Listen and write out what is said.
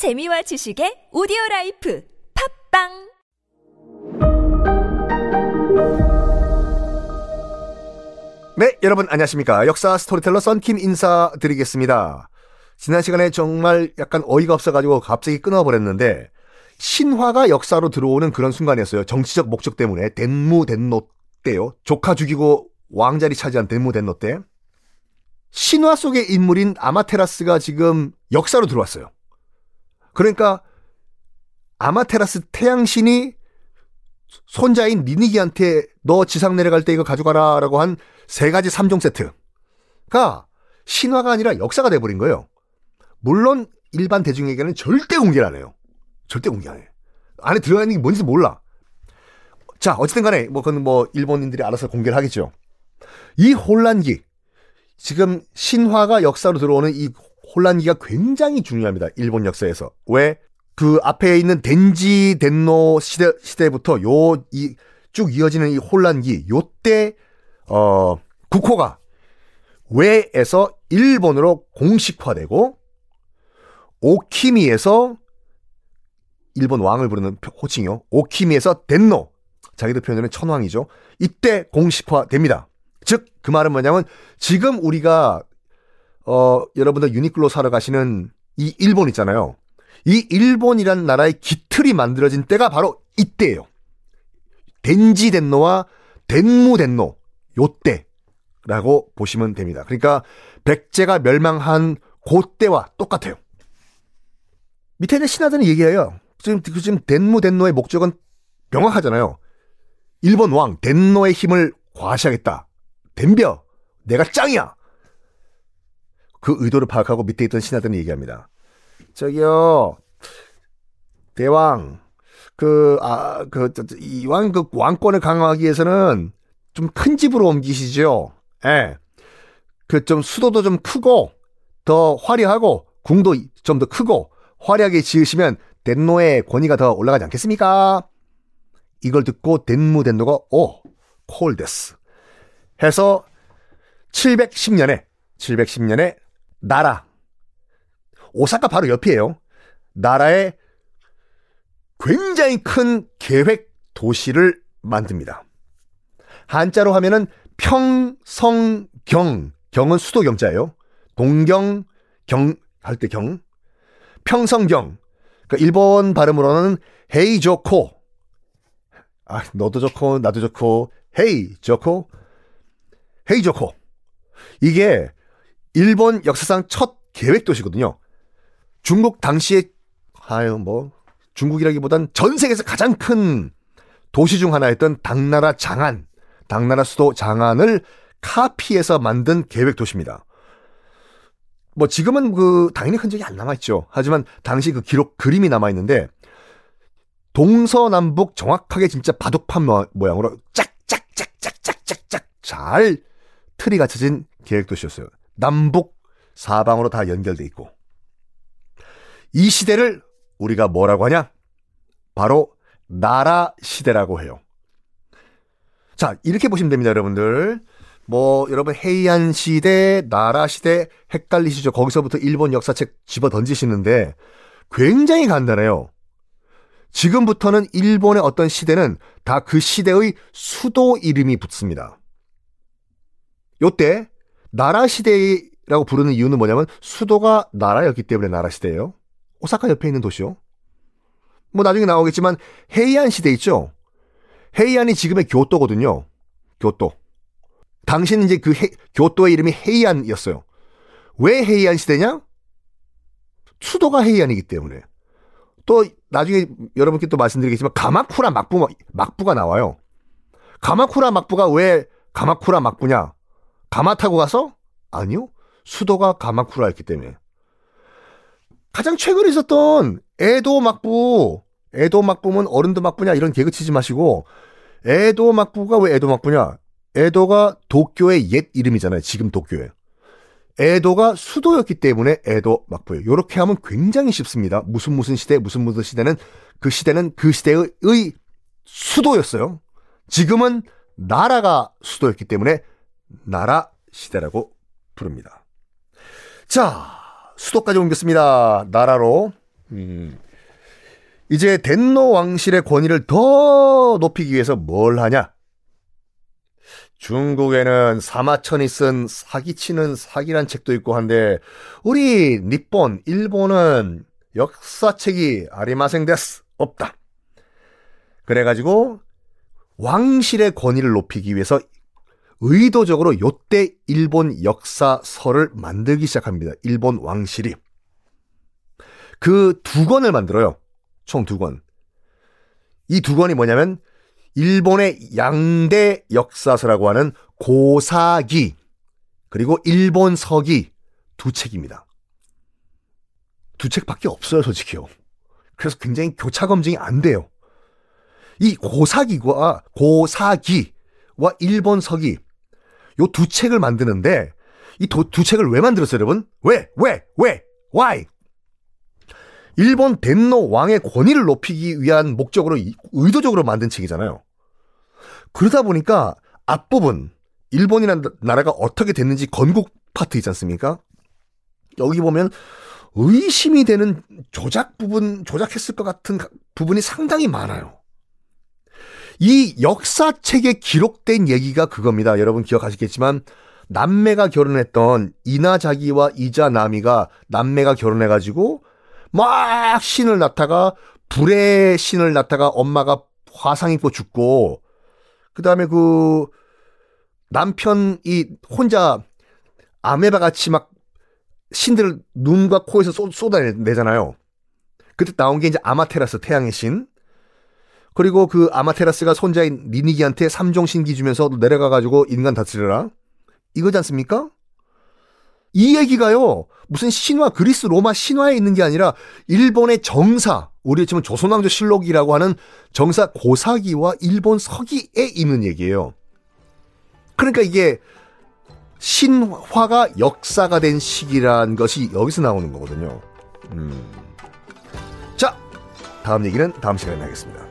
재미와 지식의 오디오 라이프 팟빵 네, 여러분 안녕하십니까. 역사 스토리텔러 썬킴 인사드리겠습니다. 지난 시간에 정말 약간 어이가 없어 가지고 갑자기 끊어 버렸는데, 신화가 역사로 들어오는 그런 순간이었어요. 정치적 목적 때문에. 덴무 덴노 때요. 조카 죽이고 왕자리 차지한 덴무 덴노 때. 신화 속의 인물인 아마테라스가 지금 역사로 들어왔어요. 그러니까 아마테라스 태양신이 손자인 니니기한테 너 지상 내려갈 때 이거 가져가라 라고 한 세 가지 3종 세트가 신화가 아니라 역사가 돼버린 거예요. 물론 일반 대중에게는 절대 공개를 안 해요. 절대 공개 안 해. 안에 들어가 있는 게 뭔지 몰라. 자, 어쨌든 간에 뭐 그건 뭐 일본인들이 알아서 공개를 하겠죠. 이 혼란기 지금 신화가 역사로 들어오는 이 혼란기가 굉장히 중요합니다. 일본 역사에서. 왜? 그 앞에 있는 덴지 덴노 시대, 시대부터 요, 이, 쭉 이어지는 이 혼란기, 요때, 어, 국호가 외에서 일본으로 공식화되고, 오키미에서 일본 왕을 부르는 호칭이요. 오키미에서 덴노. 자기들 표현으로는 천왕이죠. 이때 공식화됩니다. 즉, 그 말은 뭐냐면, 지금 우리가, 어, 여러분들 유니클로 사러 가시는 이 일본 있잖아요. 이 일본이라는 나라의 기틀이 만들어진 때가 바로 이때예요. 덴지 덴노와 덴무 덴노 요때라고 보시면 됩니다. 그러니까 백제가 멸망한 그때와 똑같아요. 밑에 있는 신하들은 얘기해요. 지금 지금 덴무 덴노의 목적은 명확하잖아요. 일본 왕 덴노의 힘을 과시하겠다. 덴벼 내가 짱이야. 그 의도를 파악하고 밑에 있던 신하들은 얘기합니다. 저기요, 대왕, 그, 아, 그, 이왕 그 왕권을 강화하기 위해서는 좀 큰 집으로 옮기시죠. 예. 그 좀 수도도 좀 크고, 더 화려하고, 궁도 좀 더 크고, 화려하게 지으시면 덴노의 권위가 더 올라가지 않겠습니까? 이걸 듣고 덴무 덴노가, 오, 콜데스. 해서 710년에, 710년에 나라, 오사카 바로 옆이에요. 나라의 굉장히 큰 계획 도시를 만듭니다. 한자로 하면은 평성경, 경은 수도 경자예요. 동경, 경, 할 때 경. 평성경. 그러니까 일본 발음으로는 헤이 좋고. 아, 너도 좋고, 나도 좋고, 헤이 좋고, 헤이 좋고. 이게 일본 역사상 첫 계획 도시거든요. 중국 당시에 아유 뭐 중국이라기보단 전 세계에서 가장 큰 도시 중 하나였던 당나라 장안, 당나라 수도 장안을 카피해서 만든 계획 도시입니다. 뭐 지금은 그 당연히 흔적이 안 남아 있죠. 하지만 당시 그 기록 그림이 남아 있는데 동서남북 정확하게 진짜 바둑판 모양으로 짝짝짝짝짝짝짝 잘 틀이 갖춰진 계획 도시였어요. 남북 사방으로 다 연결돼 있고 이 시대를 우리가 뭐라고 하냐? 바로 나라 시대라고 해요. 자, 이렇게 보시면 됩니다, 여러분들. 뭐, 여러분, 헤이안 시대, 나라 시대, 헷갈리시죠? 거기서부터 일본 역사책 집어 던지시는데, 굉장히 간단해요. 지금부터는 일본의 어떤 시대는 다 그 시대의 수도 이름이 붙습니다. 요때, 나라 시대라고 부르는 이유는 뭐냐면, 수도가 나라였기 때문에 나라 시대예요. 오사카 옆에 있는 도시요. 뭐 나중에 나오겠지만 헤이안 시대 있죠. 헤이안이 지금의 교토거든요. 교토. 당시는 이제 그 헤, 교토의 이름이 헤이안이었어요. 왜 헤이안 시대냐? 수도가 헤이안이기 때문에. 또 나중에 여러분께 또 말씀드리겠지만 가마쿠라 막부 막부가 나와요. 가마쿠라 막부가 왜 가마쿠라 막부냐? 가마 타고 가서? 아니요. 수도가 가마쿠라였기 때문에. 가장 최근에 있었던 에도 막부, 에도 막부면 어른도 막부냐 이런 개그 치지 마시고 에도 막부가 왜 에도 막부냐? 에도가 도쿄의 옛 이름이잖아요. 지금 도쿄에. 에도가 수도였기 때문에 에도 막부예요. 이렇게 하면 굉장히 쉽습니다. 무슨 무슨 시대, 무슨 무슨 시대는 그 시대는 그 시대의 수도였어요. 지금은 나라가 수도였기 때문에 나라 시대라고 부릅니다. 자, 수도까지 옮겼습니다. 나라로. 음. 이제 덴노 왕실의 권위를 더 높이기 위해서 뭘 하냐? 중국에는 사마천이 쓴 사기치는 사기란 책도 있고 한데 우리 니폰, 일본은 역사책이 아리마생 데스 없다. 그래가지고 왕실의 권위를 높이기 위해서 의도적으로 요때 일본 역사서를 만들기 시작합니다. 일본 왕실이. 그 두 권을 만들어요. 총 두 권. 이 두 권이 뭐냐면 일본의 양대 역사서라고 하는 고사기 그리고 일본 서기 두 책입니다. 두 책밖에 없어요, 솔직히요. 그래서 굉장히 교차 검증이 안 돼요. 이 고사기와 고사기와 일본 서기 요 두 책을 만드는데 이두 책을 왜 만들었어요, 여러분? 왜? 왜? 왜? Why? 일본 덴노 왕의 권위를 높이기 위한 목적으로 의도적으로 만든 책이잖아요. 그러다 보니까 앞부분 일본이라는 나라가 어떻게 됐는지 건국 파트 있지 않습니까? 여기 보면 의심이 되는 조작 부분, 조작했을 것 같은 부분이 상당히 많아요. 이 역사책에 기록된 얘기가 그겁니다. 여러분 기억하시겠지만 남매가 결혼했던 이나자기와 이자나미가 남매가 결혼해가지고 막 신을 낳다가 불의 신을 낳다가 엄마가 화상 입고 죽고 그 다음에 그 남편이 혼자 아메바 같이 막 신들을 눈과 코에서 쏟, 쏟아내잖아요. 그때 나온 게 이제 아마테라스 태양의 신. 그리고 그 아마테라스가 손자인 니니기한테 삼종 신기 주면서 내려가가지고 인간 다스려라. 이거지 않습니까? 이 얘기가요, 무슨 신화, 그리스 로마 신화에 있는 게 아니라 일본의 정사, 우리 지금 조선왕조 실록이라고 하는 정사 고사기와 일본 서기에 있는 얘기예요. 그러니까 이게 신화가 역사가 된 시기란 것이 여기서 나오는 거거든요. 음. 자, 다음 얘기는 다음 시간에 하겠습니다.